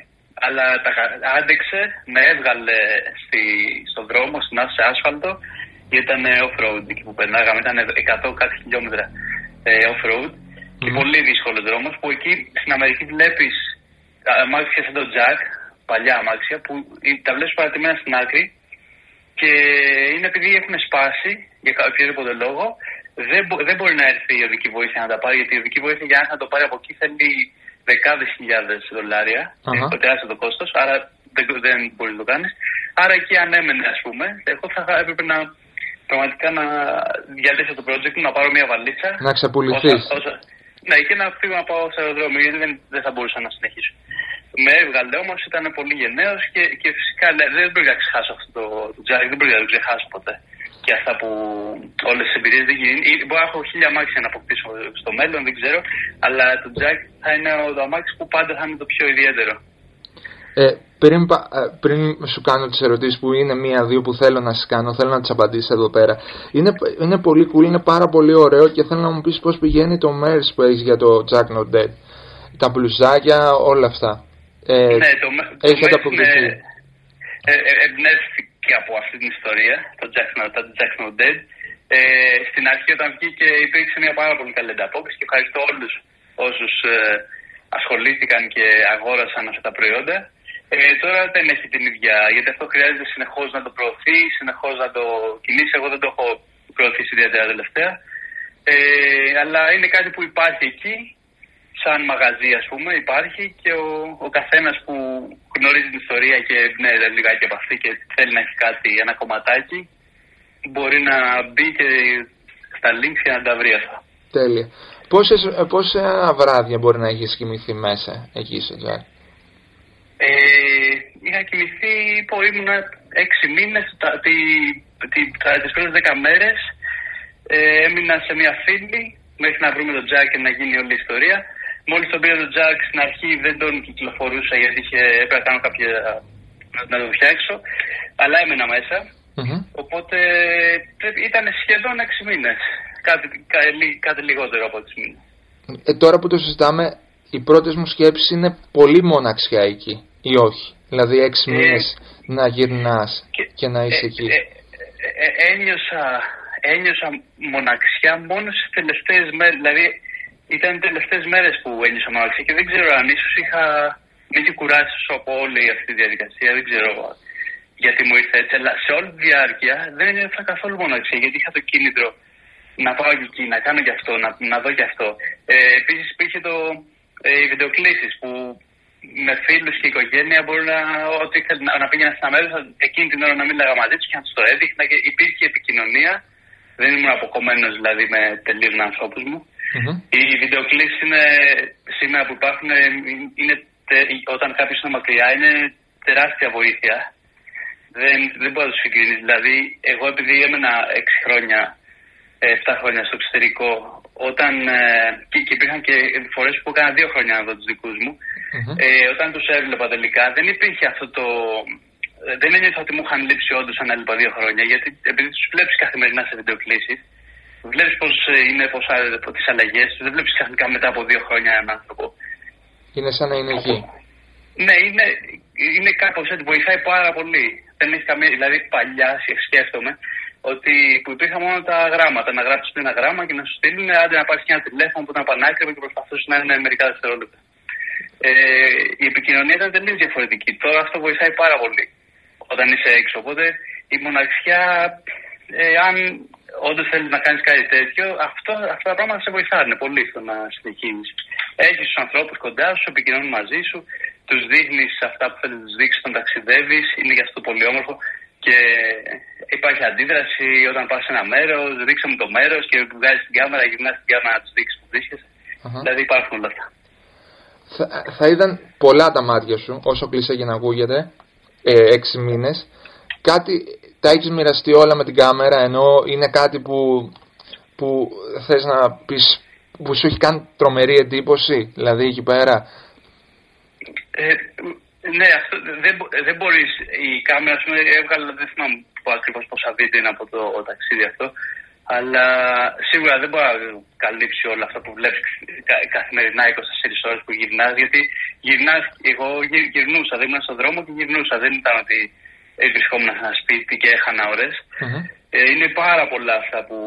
Αλλά τα, άντεξε, με έβγαλε στη, στον δρόμο, στην σε άσφαλτο ήταν off-road εκεί που περνάγαμε, ήταν 100 κάτι χιλιόμετρα ε, off-road. Και πολύ δύσκολο δρόμο που εκεί στην Αμερική βλέπεις μάλιστα σαν τον Jack παλιά αμάξια που τα βλέπεις παρατημένα στην άκρη και είναι επειδή έχουν σπάσει για οποιοδήποτε λόγο. Δεν, δεν μπορεί να έρθει η οδική βοήθεια να τα πάρει, γιατί η οδική βοήθεια για να το πάρει από εκεί θέλει δεκάδες χιλιάδες δολάρια. Uh-huh. Το τεράστιο το κόστος, άρα δεν, δεν μπορείς να το κάνεις. Άρα εκεί ανέμενε, ας πούμε. Εγώ θα έπρεπε να πραγματικά να διαλύσω το project μου, να πάρω μια βαλίτσα. Να ξεπουληθείς. Ναι, και να φύγω να πάω σε αεροδρόμιο, γιατί δεν, δεν θα μπορούσα να συνεχίσω. Με έβγαλε όμως, ήταν πολύ γενναίος και, και φυσικά ναι, δεν μπορεί να ξεχάσω αυτό το, το τζάκι, δεν μπορεί να το ξεχάσω ποτέ. Και αυτά που όλες τις εμπειρίες δεν γίνει. Μπορεί να έχω χίλια αμάξια να αποκτήσω στο μέλλον, δεν ξέρω. Αλλά το τζάκι θα είναι το αμάξι που πάντα θα είναι το πιο ιδιαίτερο. Ε, πριν, ε, πριν σου κάνω τις ερωτήσεις που είναι μία-δύο που θέλω να σας κάνω, θέλω να τις απαντήσεις εδώ πέρα. Είναι, είναι πολύ cool, είναι πάρα πολύ ωραίο και θέλω να μου πεις πώς πηγαίνει το merch που έχεις για το Jack Not Dead. Τα μπλουζάκια, όλα αυτά. Ε, ναι, το, έχετε το αποκτηθεί. Ε, ε, εμπνεύστηκε από αυτή την ιστορία, το Jack Not, το Jack Not Dead. Ε, στην αρχή όταν βγήκε υπήρξε μια πάρα πολύ καλή ανταπόκριση και ευχαριστώ όλους όσους ε, ασχολήθηκαν και αγόρασαν αυτά τα προϊόντα. Ε, τώρα δεν έχει την ίδια, γιατί αυτό χρειάζεται συνεχώς να το προωθεί, συνεχώς να το κινήσει. Εγώ δεν το έχω προωθήσει ιδιαίτερα τελευταία. Ε, αλλά είναι κάτι που υπάρχει εκεί, σαν μαγαζί ας πούμε, υπάρχει και ο, ο καθένας που γνωρίζει την ιστορία και ναι, λιγάκι από αυτή και θέλει να έχει κάτι, ένα κομματάκι, μπορεί να μπει και στα links και να τα βρει αυτά. Τέλεια. Πόσες, πόσα βράδια μπορεί να έχεις κοιμηθεί μέσα εκεί στο Τζάκ; Ε, είχα κοιμηθεί, που ήμουν έξι μήνες, τι, τι, τις πρώτες δέκα μέρες ε, έμεινα σε μια φίλη μέχρι να βρούμε τον Τζακ και να γίνει όλη η ιστορία. Μόλις τον πήρα τον Τζακ στην αρχή δεν τον κυκλοφορούσα γιατί είχε, έπρεπε να κάνω κάποια, να το φτιάξω, αλλά έμεινα μέσα. Mm-hmm. Οπότε ήταν σχεδόν έξι μήνες, κάτι, κάτι, κάτι λιγότερο από τις μήνες. Ε, τώρα που το συζητάμε, οι πρώτες μου σκέψεις είναι πολύ μοναξιά εκεί ή όχι; Δηλαδή έξι ε, μήνες να γυρνάς και, και να είσαι ε, εκεί. Ε, ε, ένιωσα, ένιωσα μοναξιά μόνο στις τελευταίες μέρες. Δηλαδή ήταν οι τελευταίες μέρες που ένιωσα μοναξιά και δεν ξέρω αν ίσως είχα... Με είχε κουράσει από όλη αυτή τη διαδικασία, δεν ξέρω γιατί μου ήρθε έτσι, αλλά σε όλη τη διάρκεια δεν ένιωσα καθόλου μοναξιά, γιατί είχα το κίνητρο να πάω εκεί, να κάνω και αυτό, να, να δω και αυτό. Ε, Επίσης υπήρχε το, ε, οι βιντεοκλήσεις που με φίλους και οικογένεια μπορεί να, ό,τι ήθελε να, να πήγαινα στα μέρη, εκείνη την ώρα να μίλαγα μαζί τους και να τους το έδειχνα και υπήρχε επικοινωνία. Δεν ήμουν αποκομμένος δηλαδή με τελείω με ανθρώπους μου. Mm-hmm. Οι βιντεοκλήσει είναι σήμερα που υπάρχουν, είναι, όταν κάποιος είναι μακριά, είναι τεράστια βοήθεια. Δεν, δεν μπορεί να τους συγκρίνεις. Δηλαδή, εγώ επειδή έμενα 6 χρόνια, 7 χρόνια στο εξωτερικό, όταν, ε, και, και υπήρχαν και φορές που έκανα 2 χρόνια να δω τους δικούς μου, Mm-hmm. Ε, όταν τους έβλεπα τελικά δεν υπήρχε αυτό το. Ε, δεν ένιωθα ότι μου είχαν λείψει όντως αν έλειπα δύο χρόνια. Γιατί επειδή τους βλέπεις καθημερινά σε βιντεοκλήσεις, βλέπεις πώς ε, είναι τις αλλαγές του, δεν βλέπεις ξαφνικά μετά από δύο χρόνια έναν άνθρωπο. Είναι σαν να είναι εκεί. Ναι, είναι, είναι κάπως έτσι. Βοηθάει πάρα πολύ. Δεν έχει καμία. Δηλαδή, παλιά σκέφτομαι ότι που υπήρχαν μόνο τα γράμματα. Να γράψεις ένα γράμμα και να σου στείλουν άντε να πάρεις και ένα τηλέφωνο που ήταν πανάκριβο και προσπαθούσες να είναι μερικά δευτερόλεπτα ε, η επικοινωνία ήταν τελείως διαφορετική. Τώρα αυτό βοηθάει πάρα πολύ όταν είσαι έξω. Οπότε η μοναξιά, ε, αν όντως θέλεις να κάνεις κάτι τέτοιο, αυτό, αυτά τα πράγματα σε βοηθάνε πολύ στο να συνεχίσει. Έχεις τους ανθρώπους κοντά σου, επικοινωνούν μαζί σου, τους δείχνεις αυτά που θέλεις να τους δείξεις όταν ταξιδεύεις, είναι για αυτό πολύ όμορφο. Και υπάρχει αντίδραση όταν πας σε ένα μέρος, δείξε μου το μέρος και βγάζεις την κάμερα, γυρνάς την κάμερα να τους δείξεις που βρίσκεσαι. Uh-huh. Δηλαδή υπάρχουν όλα αυτά θα, θα είδαν πολλά τα μάτια σου, όσο κλεισέ και να ακούγεται, ε, έξι μήνες. Κάτι, τα έχεις μοιραστεί όλα με την κάμερα, ενώ είναι κάτι που, που θες να πεις, που σου έχει κάνει τρομερή εντύπωση, δηλαδή εκεί πέρα; Ε, ναι, αυτό, δεν, δεν μπορείς, η κάμερα σου έβγαλε, δεν θυμάμαι ακριβώς πόσα βίντεο είναι από το ταξίδι αυτό, αλλά σίγουρα δεν μπορεί να καλύψει όλα αυτά που βλέπεις καθημερινά 24 ώρες που γυρνάς. Γιατί γυρνάς, εγώ γυρνούσα, δεν ήμουν στον δρόμο και γυρνούσα. Δεν ήταν ότι βρισκόμουν σε ένα σπίτι και έχανα ώρες. Ε, είναι πάρα πολλά αυτά που,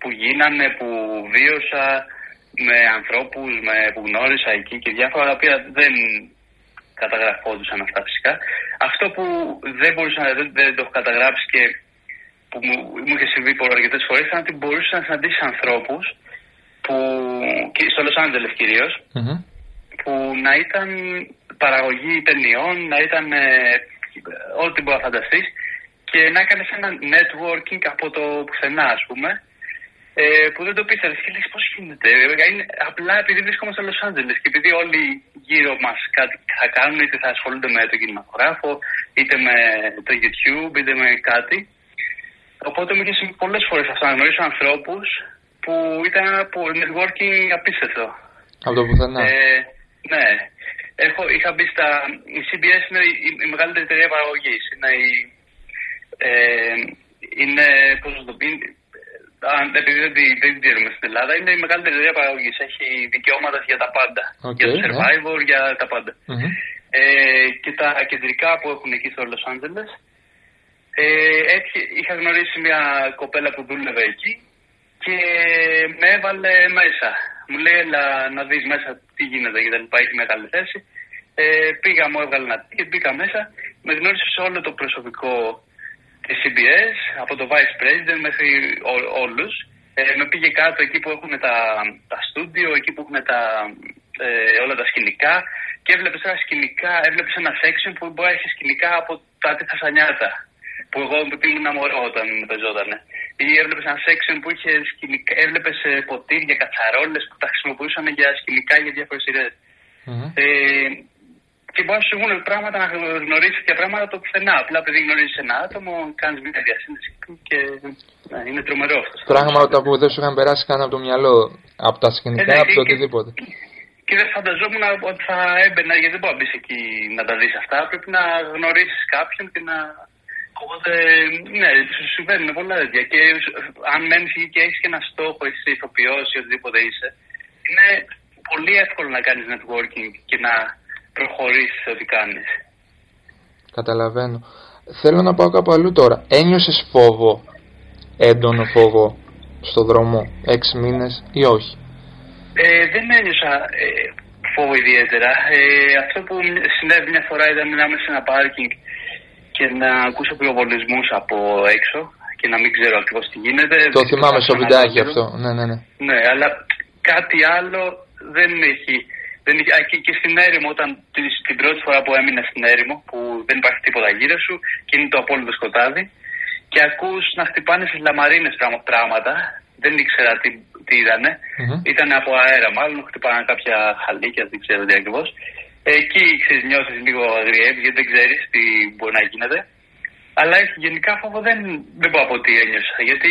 που γίνανε, που βίωσα με ανθρώπους με, που γνώρισα εκεί και διάφορα τα οποία δεν, καταγραφόντουσαν αυτά φυσικά. Αυτό που δεν μπορούσα να δεν, δεν το έχω καταγράψει και που μου, μου είχε συμβεί πολλέ αρκετές φορές ήταν ότι μπορούσε να συναντήσει ανθρώπους που. Και στο Λο Άντζελε που να ήταν παραγωγή ταινιών, να ήταν ε, ό,τι μπορεί να φανταστείς και να έκανες ένα networking από το πουθενά, ας πούμε, ε, που δεν το πίστευες. Και λες, πώς γίνεται. Είναι απλά επειδή βρίσκομαι στο Λο Άντζελε και επειδή όλοι γύρω μας κάτι θα κάνουν, είτε θα ασχολούνται με το κινηματογράφο, είτε με το YouTube, είτε με κάτι. Οπότε μου είχε συμβεί πολλές φορές αυτό να γνωρίσω ανθρώπους που ήταν από networking απίστευτο. Από το πουθενά. Ε, ναι. Έχω, είχα μπει στα. Η CBS είναι η, η μεγαλύτερη εταιρεία παραγωγής. Είναι η. Ε, είναι. Πώς να το πει. Επειδή δεν, δεν την ξέρουμε στην Ελλάδα, είναι η μεγαλύτερη εταιρεία παραγωγής. Έχει δικαιώματα για τα πάντα. Okay, για το ναι. survivor, για τα πάντα. Mm-hmm. Ε, και τα κεντρικά που έχουν εκεί στο Los Angeles. Ε, έτσι, είχα γνωρίσει μια κοπέλα που δούλευε εκεί και με έβαλε μέσα. Μου λέει, έλα να δεις μέσα τι γίνεται και δεν υπάρχει μεγάλη θέση. Ε, πήγα, μου έβγαλε ένα και μπήκα μέσα. Με γνώρισε σε όλο το προσωπικό της CBS, από το Vice President μέχρι ό, όλους. Ε, με πήγε κάτω εκεί που έχουν τα, τα στούντιο, εκεί που έχουν τα, ε, όλα τα σκηνικά και έβλεπες ένα σκηνικά, έβλεπες ένα section που μπορεί να έχει σκηνικά από τα αντίθετα νιάτα που εγώ ήμουν μωρό όταν παίζονταν. Ή έβλεπες ένα section που είχε σκηνικά, έβλεπες ποτήρια, κατσαρόλες που τα χρησιμοποιούσαν για σκηνικά για διάφορες σειρές. Mm-hmm. Ε, και μπορεί να σου βγουν πράγματα να γνωρίσει και πράγματα το πουθενά. Απλά επειδή γνωρίζεις ένα άτομο, κάνεις μια διασύνδεση και ναι, είναι τρομερό αυτό. Πράγματα που δεν σου είχαν περάσει καν από το μυαλό, από τα σκηνικά, ε, ναι, από το οτιδήποτε. Και, και δεν φανταζόμουν ότι θα έμπαινα, γιατί δεν μπορεί να μπεις εκεί να τα δεις αυτά. Πρέπει να γνωρίσεις κάποιον και να Οπότε, ναι, σου συμβαίνουν πολλά τέτοια. Και αν μένεις και έχεις και ένα στόχο, είσαι ηθοποιό ή οτιδήποτε είσαι, είναι πολύ εύκολο να κάνεις networking και να προχωρήσεις ό,τι κάνεις. Καταλαβαίνω. Θέλω να πάω κάπου αλλού τώρα. Ένιωσες φόβο, έντονο φόβο, στο δρόμο, έξι μήνες ή όχι; Ε, δεν ένιωσα ε, φόβο ιδιαίτερα. Ε, αυτό που συνέβη μια φορά ήταν να είμαι σε ένα πάρκινγκ και να ακούσω πυροβολισμούς από έξω και να μην ξέρω ακριβώς τι γίνεται. Το θυμάμαι στο βιντεάκι αυτό. Ναι, ναι, ναι. Ναι, αλλά κάτι άλλο δεν έχει. Δεν είχε, και, και στην έρημο, όταν την πρώτη φορά που έμεινα στην έρημο, που δεν υπάρχει τίποτα γύρω σου και είναι το απόλυτο σκοτάδι, και ακούς να χτυπάνε στι λαμαρίνες πράγματα, δεν ήξερα τι, τι ήτανε. Mm-hmm. Ήταν από αέρα, μάλλον χτυπάνε κάποια χαλίκια, δεν ξέρω τι ακριβώς. Εκεί ξέρεις, νιώθεις λίγο αγριεύεις γιατί δεν ξέρεις τι μπορεί να γίνεται. Αλλά γενικά φόβο δεν, δεν μπορώ από τι ένιωσα. Γιατί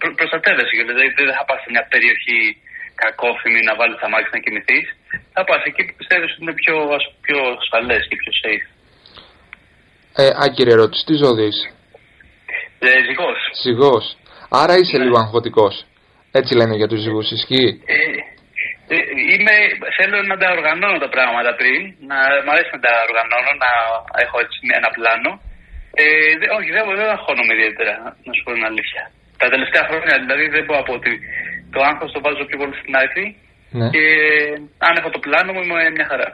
προ, προστατεύεσαι. Δηλαδή δεν θα πας σε μια περιοχή κακόφημη να βάλεις τα μάτια να κοιμηθείς. Θα πας εκεί που πιστεύεις ότι είναι πιο, πιο ασφαλές και πιο safe. Ε, άκυρη ερώτηση. Τι ζώδιο είσαι; Ε, ζυγός. Ζυγός. Άρα είσαι ναι. λίγο αγχωτικός. Έτσι λένε για τους ζυγούς. Ισχύει; Ε, ε, είμαι, θέλω να τα οργανώνω τα πράγματα πριν, να μ' αρέσει να τα οργανώνω, να έχω έτσι ένα πλάνο. Ε, δε, όχι, δεν, δεν αγχώνομαι ιδιαίτερα, να σου πω την αλήθεια. Τα τελευταία χρόνια δηλαδή δεν μπορώ από ότι το άγχος το βάζω πιο πολύ στην άκρη ναι. και αν έχω το πλάνο μου είμαι μια χαρά.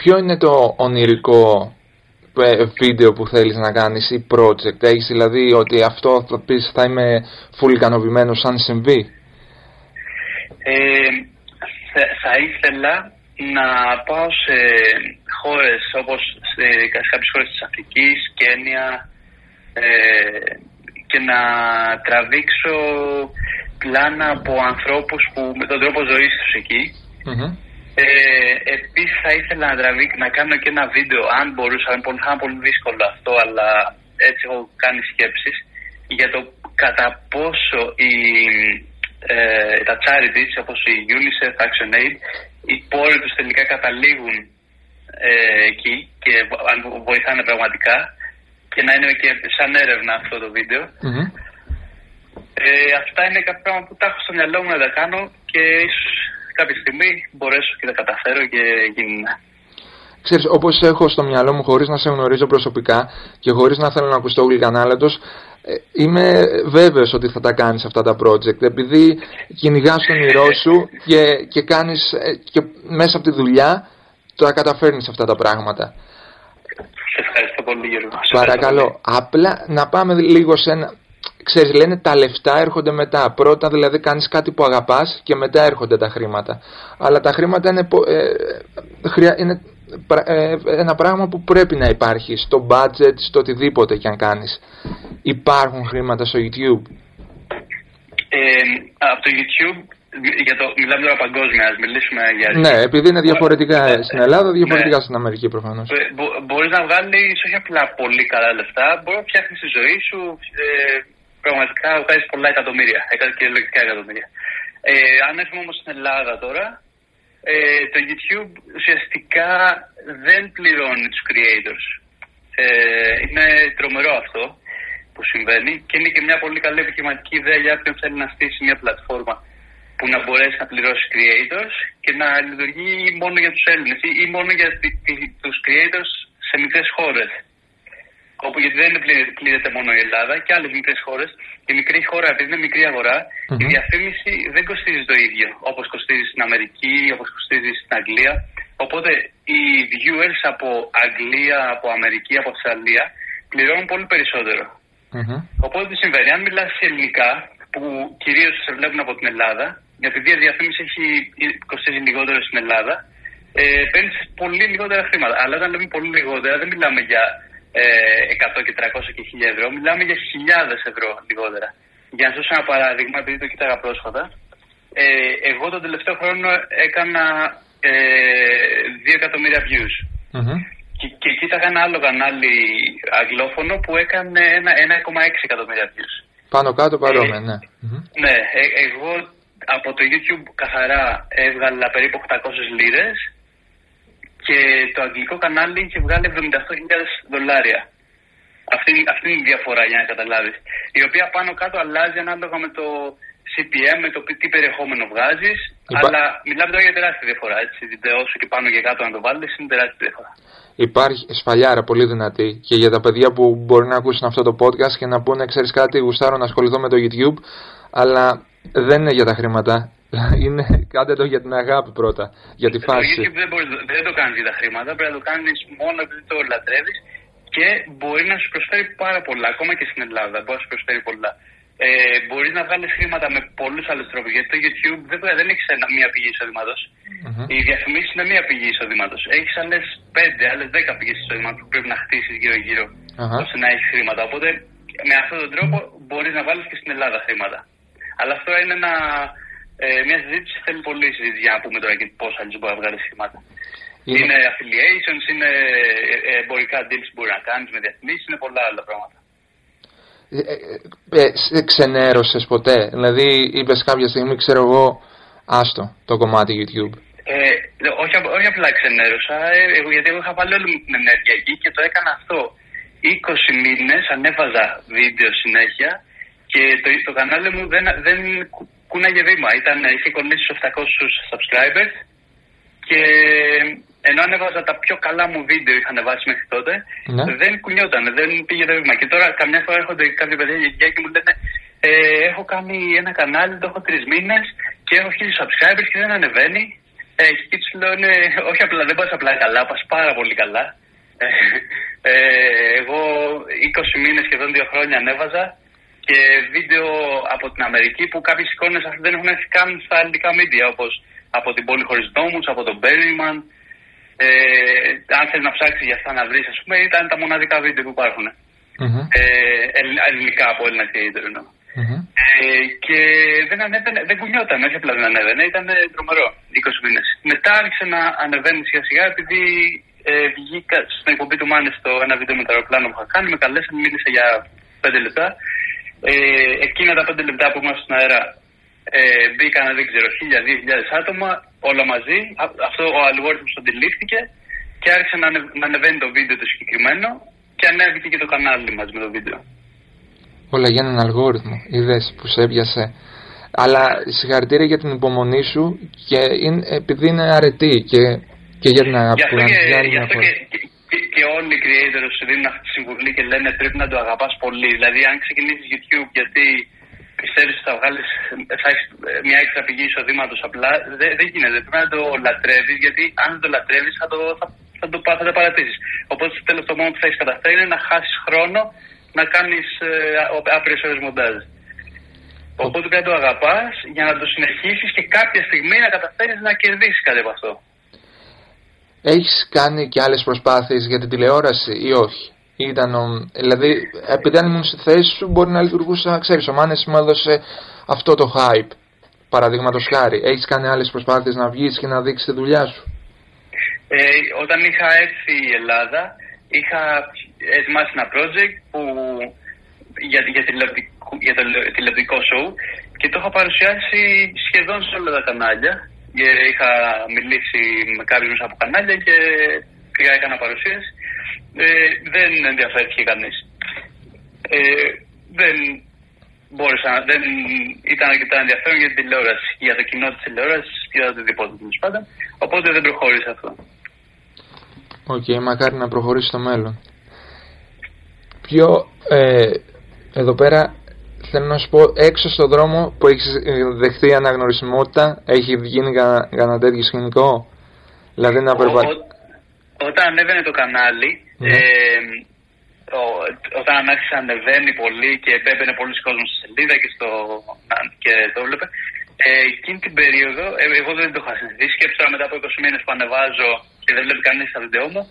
Ποιο είναι το ονειρικό ε, βίντεο που θέλεις να κάνεις ή project, έχεις δηλαδή ότι αυτό θα πεις θα είμαι full ικανοποιημένος αν συμβεί; Ε, θα ήθελα να πάω σε χώρες όπως σε κάποιες χώρες της Αφρικής, Κένια ε, και να τραβήξω πλάνα από ανθρώπους που με τον τρόπο ζωής τους εκεί. Mm-hmm. Ε, επίσης θα ήθελα να, τραβήξω, να κάνω και ένα βίντεο αν μπορούσα, θα είναι πολύ δύσκολο αυτό αλλά έτσι έχω κάνει σκέψεις για το κατά πόσο η ε, τα charities όπως η UNICEF, ActionAid, οι πόροι τους τελικά καταλήγουν ε, εκεί και βοηθάνε πραγματικά και να είναι και σαν έρευνα αυτό το βίντεο. Ε, αυτά είναι κάποια πράγματα που τα έχω στο μυαλό μου να τα κάνω και ίσως κάποια στιγμή μπορέσω και τα καταφέρω και γίνει. Ξέρεις, όπως έχω στο μυαλό μου χωρίς να σε γνωρίζω προσωπικά και χωρίς να θέλω να ακουστώ γλυκανάλατος, ε, είμαι βέβαιος ότι θα τα κάνεις αυτά τα project επειδή κυνηγάς τον όνειρό σου και, και κάνεις ε, και μέσα από τη δουλειά τα καταφέρνεις αυτά τα πράγματα. Σε ευχαριστώ πολύ Γιώργο. Παρακαλώ, απλά να πάμε λίγο σε ένα... Ξέρεις, λένε τα λεφτά έρχονται μετά. Πρώτα δηλαδή κάνεις κάτι που αγαπάς και μετά έρχονται τα χρήματα. Αλλά τα χρήματα είναι, ε, είναι ε, ένα πράγμα που πρέπει να υπάρχει στο budget, στο οτιδήποτε και αν κάνεις. Υπάρχουν χρήματα στο YouTube. Ε, από το YouTube, για το, μιλάμε τώρα παγκόσμια, ας μιλήσουμε για... Ναι, επειδή είναι διαφορετικά ε, στην Ελλάδα, διαφορετικά ναι. στην Αμερική προφανώς. Ε, μπο, μπορείς να βγάλεις όχι απλά πολύ καλά λεφτά, μπορείς να φτιάχνεις τη ζωή σου, ε, πραγματικά βγάζεις πολλά εκατομμύρια, και λογικά εκατομμύρια. Ε, αν έρθουμε όμως στην Ελλάδα τώρα, ε, το YouTube ουσιαστικά δεν πληρώνει τους creators. Ε, είναι τρομερό αυτό που συμβαίνει και είναι και μια πολύ καλή επιχειρηματική ιδέα για όποιον θέλει να στήσει μια πλατφόρμα που να μπορέσει να πληρώσει creators και να λειτουργεί μόνο για τους Έλληνες ή μόνο για τους creators σε μικρές χώρες. Όπου γιατί δεν πλήρεται μόνο η Ελλάδα και άλλες μικρές χώρες. Η μικρή χώρα, επειδή είναι μικρή η διαφήμιση δεν κοστίζει το ίδιο όπως κοστίζει στην Αμερική, όπως κοστίζει στην Αγγλία. Οπότε οι viewers από Αγγλία, από Αμερική, από Αυστραλία πληρώνουν πολύ περισσότερο. Mm-hmm. Οπότε τι συμβαίνει, αν μιλάς ελληνικά, που κυρίως σε βλέπουν από την Ελλάδα, επειδή η διαφήμιση έχει κοστίζει λιγότερο στην Ελλάδα, ε, παίρνεις πολύ λιγότερα χρήματα. Αλλά όταν λέμε πολύ λιγότερα, δεν μιλάμε για ε, 100 και 300 και 1000 ευρώ, μιλάμε για χιλιάδες ευρώ λιγότερα. Για να σας δώσω ένα παράδειγμα, επειδή το κοίταγα πρόσφατα, ε, εγώ τον τελευταίο χρόνο έκανα ε, 2 εκατομμύρια views. Mm-hmm. Και, και κοίταγα ένα άλλο κανάλι αγγλόφωνο που έκανε 1,6 εκατομμύρια views. Πάνω κάτω παρόμοια, ε, ναι. Ναι, ε, εγώ από το YouTube καθαρά έβγαλα περίπου 800 λίρες και το αγγλικό κανάλι είχε βγάλει 78.000 δολάρια. Αυτή, αυτή είναι η διαφορά για να καταλάβεις. Η οποία πάνω κάτω αλλάζει ανάλογα με το CPM, με το τι περιεχόμενο βγάζεις. Αλλά μιλάμε τώρα για τεράστια διαφορά. Έτσι, όσο και πάνω και κάτω να το βάλεις είναι τεράστια διαφορά. Υπάρχει σφαλιάρα πολύ δυνατή και για τα παιδιά που μπορεί να ακούσουν αυτό το podcast και να πούνε ξέρεις κάτι γουστάρω να ασχοληθώ με το YouTube αλλά δεν είναι για τα χρήματα είναι κάντε το για την αγάπη πρώτα, για τη φάση. Το YouTube δεν, μπορεί, δεν το κάνεις για τα χρήματα, πρέπει να το κάνεις μόνο επειδή το λατρεύεις και μπορεί να σου προσφέρει πάρα πολλά, ακόμα και στην Ελλάδα. Μπορεί να σου προσφέρει πολλά. Ε, μπορείς να βγάλεις χρήματα με πολλούς άλλους τρόπους. Γιατί το YouTube δεν, δεν έχεις μία πηγή εισοδήματος. Mm-hmm. Οι διαφημίσεις είναι μία πηγή εισοδήματος. Έχεις άλλες πέντε, άλλες δέκα πηγές εισοδήματος που πρέπει να χτίσεις γύρω-γύρω uh-huh. ώστε να έχεις χρήματα. Οπότε με αυτόν τον τρόπο μπορείς να βάλεις και στην Ελλάδα χρήματα. Αλλά αυτό είναι ένα ε, μια συζήτηση θέλει πολύ συζήτηση για να πούμε τώρα και πώς αλλιώς μπορεί να βγάλει χρήματα. Είναι... είναι affiliations, είναι ε, ε, εμπορικά deals που μπορεί να κάνεις με διαφημίσει, είναι πολλά άλλα πράγματα. Ε, ε, ε, ξενέρωσες ποτέ, δηλαδή είπες κάποια στιγμή ξέρω εγώ άστο το κομμάτι YouTube. Ε, όχι, όχι απλά ξενέρωσα, ε, γιατί εγώ είχα βάλει όλη μου την ενέργεια εκεί και το έκανα αυτό. 20 μήνες ανέβαζα βίντεο συνέχεια και το, το κανάλι μου δεν, δεν κούναγε βήμα. Ήταν, είχε κολλήσει στους 700 subscribers και ενώ ανέβαζα τα πιο καλά μου βίντεο είχαν βάσει μέχρι τότε, ναι. δεν κουνιόταν, δεν πήγε το βήμα. Και τώρα καμιά φορά έρχονται κάποια παιδιά και μου λένε ε, έχω κάνει ένα κανάλι, το έχω τρεις μήνες και έχω χίλιους subscribers και δεν ανεβαίνει. Ε, και τους λέω, ναι, όχι απλά, δεν πας απλά καλά, πας πάρα πολύ καλά. Ε, ε, εγώ 20 μήνες σχεδόν δύο χρόνια ανέβαζα και βίντεο από την Αμερική που κάποιε εικόνες δεν έχουν έρθει καν στα ελληνικά media όπως από την πόλη χωρίς νόμους, από τον Μπέριμαν. Ε, αν θέλεις να ψάξεις για αυτά να βρεις, ας πούμε, ήταν τα μοναδικά βίντεο που υπάρχουν. Mm-hmm. Ε, ελληνικά από Έλληνα creator εννοώ. Mm-hmm. Ε, και δεν ανέβαινε, δεν κουνιόταν, όχι απλά δεν ανέβαινε, ήταν τρομερό 20 μήνες. Μετά άρχισε να ανεβαίνει σιγά σιγά επειδή ε, βγήκα στην εκπομπή του Μάνες στο ένα βίντεο με το αεροπλάνο που είχα κάνει, με καλέσαν, μίλησε για 5 λεπτά ε, εκείνα τα πέντε λεπτά που ήμασταν στον αέρα ε, μπήκαν, δεν ξέρω, χίλια, δύο χιλιάδες άτομα, όλα μαζί. Αυτό ο αλγόριθμος αντιλήφθηκε και άρχισε να, να ανεβαίνει το βίντεο το συγκεκριμένο και ανέβηκε και το κανάλι μας με το βίντεο. Όλα για έναν αλγόριθμο, είδες που σε έπιασε. Αλλά συγχαρητήρια για την υπομονή σου και είναι, επειδή είναι αρετή και, και για την αγάπη που Γι' αυτό και, και όλοι οι creators σου δίνουν αυτή τη συμβουλή και λένε πρέπει να το αγαπάς πολύ. Δηλαδή αν ξεκινήσεις YouTube γιατί πιστεύεις ότι θα βγάλεις θα έχεις μια έξτρα πηγή εισοδήματος απλά. Δεν, δεν γίνεται. Πρέπει να το λατρεύεις, γιατί αν δεν το λατρεύεις θα το, θα, θα το, θα το παρατήσεις. Οπότε στο τέλος το μόνο που θα έχεις καταφέρει είναι να χάσεις χρόνο να κάνεις ε, άπειρες ώρες μοντάζ. Οπότε πρέπει να το αγαπάς για να το συνεχίσεις και κάποια στιγμή να καταφέρεις να κερδίσεις κάτι από αυτό. Έχεις κάνει και άλλες προσπάθειες για την τηλεόραση ή όχι; Ήταν, δηλαδή, επειδή αν ήμουν στη θέση σου, μπορεί να λειτουργούσα, ξέρεις, ο Μάνες μου έδωσε αυτό το hype. Παραδείγματος χάρη, έχεις κάνει άλλες προσπάθειες να βγεις και να δείξεις τη δουλειά σου; Ε, όταν είχα έρθει η Ελλάδα, είχα ετοιμάσει ένα project που, για, για, για το τηλεοπτικό show και το είχα παρουσιάσει σχεδόν σε όλα τα κανάλια. Είχα μιλήσει με κάποιους από κανάλια και πήγα έκανα παρουσίαση. Ε, δεν ενδιαφέρθηκε κανείς. Ε, δεν μπόρεσα, δεν ήταν αρκετά ενδιαφέρον για την τηλεόραση, για το κοινό της τηλεόρασης και για οτιδήποτε τέλος πάντων. Οπότε δεν προχώρησε αυτό. Ok, okay, μακάρι να προχωρήσει στο μέλλον. Πιο ε, εδώ πέρα θέλω να σου πω έξω στον δρόμο που έχεις δεχτεί αναγνωρισιμότητα έχει γίνει κανένα τέτοιο σκηνικό; Δηλαδή να περπατήσει όταν ανέβαινε το κανάλι, ναι. ε, ο, όταν άρχισε να ανεβαίνει πολύ και έμπαινε πολλοί κόσμο στη σελίδα και, στο, και το έβλεπε, ε, εκείνη την περίοδο, ε, εγώ δεν το είχα συνηθίσει. Σκέψω μετά από 20 μήνες που ανεβάζω και δεν βλέπει κανείς τα βίντεο μου,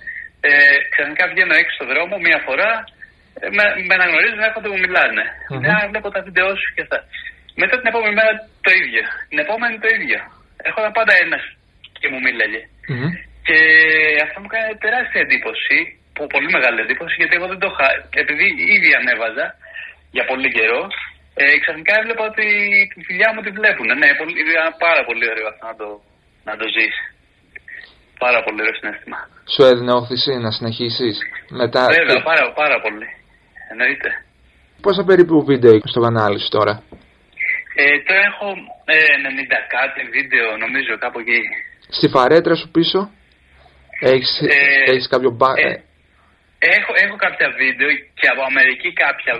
ε, ξαφνικά βγαίνω έξω στον δρόμο μία φορά, ε, με, με αναγνωρίζουν, έρχονται μου μιλάνε. Mm-hmm. Ναι, βλέπω τα βίντεο σου και αυτά. Μετά την επόμενη μέρα το ίδιο. Την επόμενη το ίδιο. Έχω πάντα ένας και μου μιλαγε mm-hmm. Και αυτό μου κάνει τεράστια εντύπωση, πολύ μεγάλη εντύπωση, γιατί εγώ δεν το είχα. Επειδή ήδη ανέβαζα για πολύ καιρό, ε, ξαφνικά έβλεπα ότι τη φιλιά μου τη βλέπουν. Ναι, πολύ, ήταν πάρα πολύ ωραίο αυτό να το, να το ζήσει. Πάρα πολύ ωραίο συνέστημα. Σου έδινε όθηση να συνεχίσεις μετά. Βέβαια, πάρα, πάρα πολύ. Εννοείται. Πόσα περίπου βίντεο στο κανάλι σου τώρα; Ε, τώρα έχω ε, 90 κάτι βίντεο, νομίζω, κάπου εκεί. Στη φαρέτρα σου πίσω; Έχεις, ε, έχεις κάποιο μπα... Ε, έχω, έχω κάποια βίντεο και από Αμερική κάποια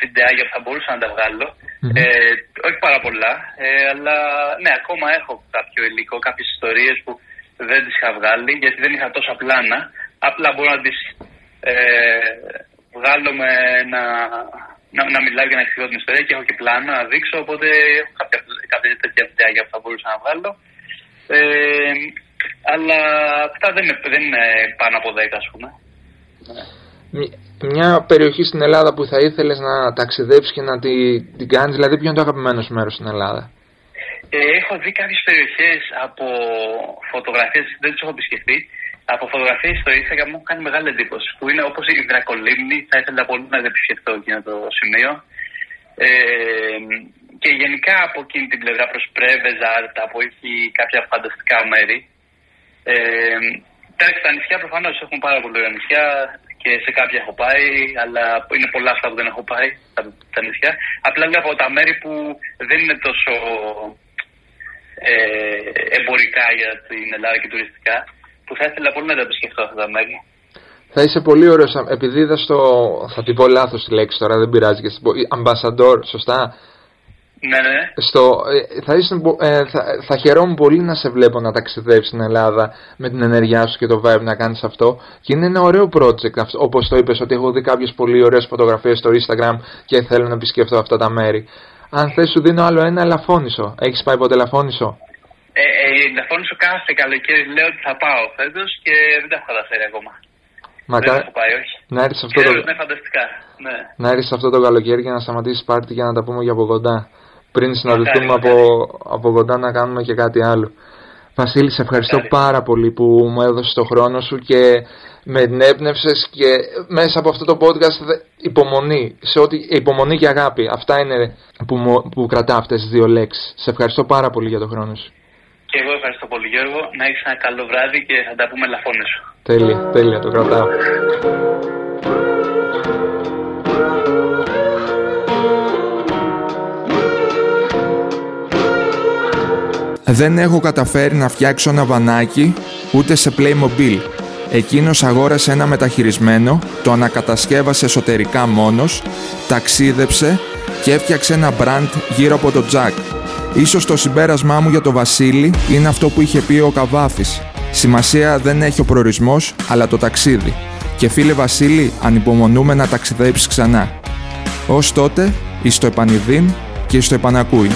βιντεάκια που θα μπορούσα να τα βγάλω. Mm-hmm. Ε, όχι πάρα πολλά, ε, αλλά ναι, ακόμα έχω κάποιο υλικό, κάποιες ιστορίες που δεν τις είχα βγάλει γιατί δεν είχα τόσα πλάνα. Απλά μπορώ να τις ε, βγάλω με να, να, να μιλάω και να εξηγώ την ιστορία και έχω και πλάνα να δείξω, οπότε έχω κάποια, κάποια τέτοια βιντεάκια που θα μπορούσα να βγάλω. Ε, αλλά αυτά δεν είναι, δεν είναι πάνω από 10 ας πούμε. Μια περιοχή στην Ελλάδα που θα ήθελες να ταξιδέψεις και να την, την κάνεις, δηλαδή ποιο είναι το αγαπημένο σου μέρος στην Ελλάδα; Ε, έχω δει κάποιες περιοχές από φωτογραφίες, δεν τις έχω επισκεφτεί, από φωτογραφίες στο Instagram μου έχουν κάνει μεγάλη εντύπωση, που είναι όπως η Δρακολίμνη, θα ήθελα πολύ να επισκεφτώ εκείνο το σημείο. Ε, και γενικά από εκείνη την πλευρά προς Πρέβεζα, Άρτα, που έχει κάποια φανταστικά μέρη. Ε, εντάξει, τα νησιά προφανώς έχουν πάρα πολύ ωραία νησιά και σε κάποια έχω πάει, αλλά είναι πολλά αυτά που δεν έχω πάει, τα, τα νησιά. Απλά λέω από τα μέρη που δεν είναι τόσο ε, εμπορικά για την Ελλάδα και τουριστικά, που θα ήθελα πολύ να τα επισκεφτώ αυτά τα μέρη. Θα είσαι πολύ ωραίος, επειδή είδα στο. Θα την πω λάθος τη λέξη τώρα, δεν πειράζει. Αμπασαντόρ, σωστά; Ναι, ναι. Στο, ε, θα, είσαι, ε, θα, θα χαιρόμουν πολύ να σε βλέπω να ταξιδεύεις στην Ελλάδα με την ενέργειά σου και το vibe να κάνεις αυτό. Και είναι ένα ωραίο project, όπως το είπες, ότι έχω δει κάποιες πολύ ωραίες φωτογραφίες στο Instagram και θέλω να επισκεφτώ αυτά τα μέρη. Αν θες, σου δίνω άλλο ένα Ελαφώνησο. Έχεις πάει ποτέ Ελαφώνησο. Ε, ε, Ελαφώνησο κάθε καλοκαίρι λέω ότι θα πάω φέτος και δεν τα έχω καταφέρει ακόμα. Μακά... Δεν έχω πάει, όχι. Να έρθεις αυτό, το... είναι φανταστικά. Ναι. Να έρθεις αυτό το καλοκαίρι και να σταματήσεις πάρτι και να τα πούμε για από κοντά πριν συναντηθούμε από, από κοντά να κάνουμε και κάτι άλλο. Βασίλη, σε ευχαριστώ πάρα πολύ που μου έδωσες το χρόνο σου και με ενέπνευσε και μέσα από αυτό το podcast υπομονή, σε ό,τι, υπομονή και αγάπη. Αυτά είναι που, μου, που κρατά αυτές τις δύο λέξεις. Σε ευχαριστώ πάρα πολύ για το χρόνο σου. Και εγώ ευχαριστώ πολύ Γιώργο. Να έχεις ένα καλό βράδυ και θα τα πούμε λαφώνες σου. Τέλεια, τέλεια, το κρατάω. δεν έχω καταφέρει να φτιάξω ένα βανάκι ούτε σε Playmobil. Εκείνος αγόρασε ένα μεταχειρισμένο, το ανακατασκεύασε εσωτερικά μόνος, ταξίδεψε και έφτιαξε ένα μπραντ γύρω από το Τζακ. Ίσως το συμπέρασμά μου για το Βασίλη είναι αυτό που είχε πει ο Καβάφης. Σημασία δεν έχει ο προορισμός, αλλά το ταξίδι. Και φίλε Βασίλη, ανυπομονούμε να ταξιδέψεις ξανά. Ως τότε, εις το επανειδήν και εις το επανακούει.